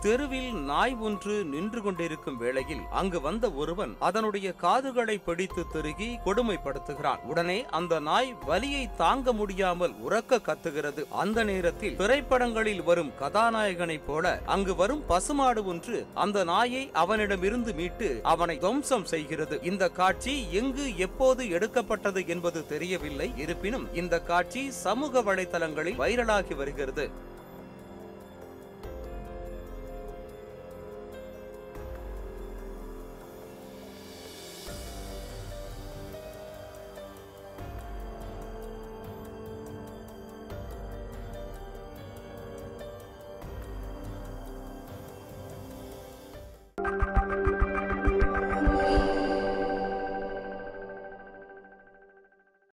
தெருவில் நாய் ஒன்று நின்று கொண்டிருக்கும் வேளையில் அங்கு வந்த ஒருவன் அதனுடைய காதுகளை பிடித்து திருகி கொடுமைப்படுத்துகிறான். உடனே அந்த நாய் வலியை தாங்க முடியாமல் உறக்க கத்துகிறது. அந்த நேரத்தில் திரைப்படங்களில் வரும் கதாநாயகனைப் போல அங்கு வரும் பசுமாடு ஒன்று அந்த நாயை அவனிடமிருந்து மீட்டு அவனை துவம்சம் செய்கிறது. இந்த காட்சி எங்கு எப்போது எடுக்கப்பட்டது என்பது தெரியவில்லை. இருப்பினும் இந்த காட்சி சமூக வலைதளங்களில் வைரலாகி வருகிறது.